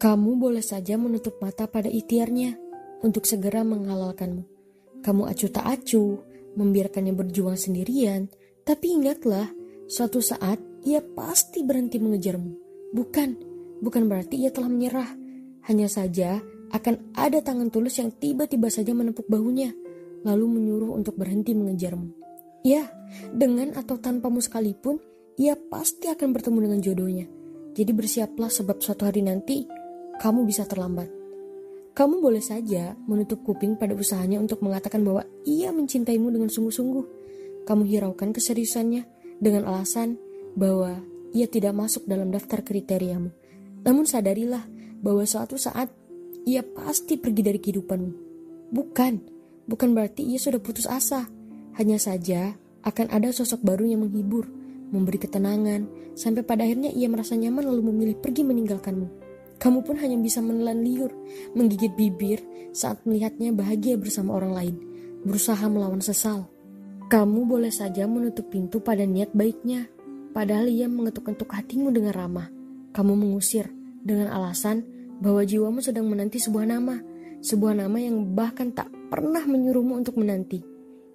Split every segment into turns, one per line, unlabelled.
Kamu boleh saja menutup mata pada ikhtiarnya untuk segera menghalalkanmu. Kamu acuh tak acuh, membiarkannya berjuang sendirian, tapi ingatlah, suatu saat ia pasti berhenti mengejarmu. Bukan, bukan berarti ia telah menyerah. Hanya saja akan ada tangan tulus yang tiba-tiba saja menepuk bahunya, lalu menyuruh untuk berhenti mengejarmu. Ya, dengan atau tanpamu sekalipun, ia pasti akan bertemu dengan jodohnya. Jadi bersiaplah sebab suatu hari nanti kamu bisa terlambat. Kamu boleh saja menutup kuping pada usahanya untuk mengatakan bahwa ia mencintaimu dengan sungguh-sungguh. Kamu hiraukan keseriusannya dengan alasan bahwa ia tidak masuk dalam daftar kriteriamu. Namun sadarilah bahwa suatu saat ia pasti pergi dari kehidupanmu. Bukan, bukan berarti ia sudah putus asa. Hanya saja akan ada sosok baru yang menghibur, memberi ketenangan, sampai pada akhirnya ia merasa nyaman lalu memilih pergi meninggalkanmu. Kamu pun hanya bisa menelan liur, menggigit bibir saat melihatnya bahagia bersama orang lain, berusaha melawan sesal. Kamu boleh saja menutup pintu pada niat baiknya, padahal ia mengetuk-ketuk hatimu dengan ramah. Kamu mengusir dengan alasan bahwa jiwamu sedang menanti sebuah nama, sebuah nama yang bahkan tak pernah menyuruhmu untuk menanti.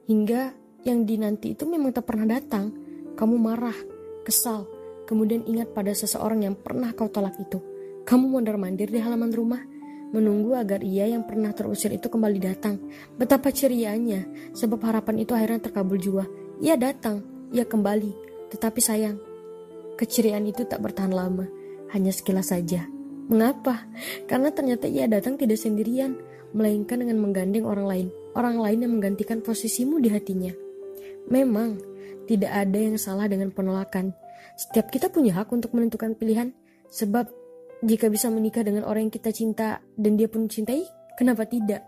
Hingga yang dinanti itu memang tak pernah datang, kamu marah, kesal, kemudian ingat pada seseorang yang pernah kau tolak itu kamu mondar-mandir di halaman rumah, menunggu agar ia yang pernah terusir itu kembali datang. Betapa cerianya, sebab harapan itu akhirnya terkabul jua. Ia datang, ia kembali, tetapi sayang, keceriaan itu tak bertahan lama, hanya sekilas saja. Mengapa? Karena ternyata ia datang tidak sendirian, melainkan dengan menggandeng orang lain, orang lain yang menggantikan posisimu di hatinya. Memang, tidak ada yang salah dengan penolakan. Setiap kita punya hak untuk menentukan pilihan, sebab jika bisa menikah dengan orang yang kita cinta dan dia pun cintai, kenapa tidak?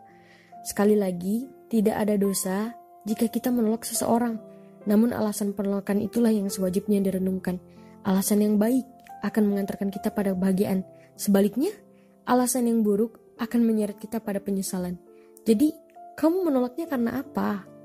Sekali lagi, tidak ada dosa jika kita menolak seseorang. Namun alasan penolakan itulah yang sewajibnya direnungkan. Alasan yang baik akan mengantarkan kita pada kebahagiaan. Sebaliknya, alasan yang buruk akan menyeret kita pada penyesalan. Jadi, kamu menolaknya karena apa?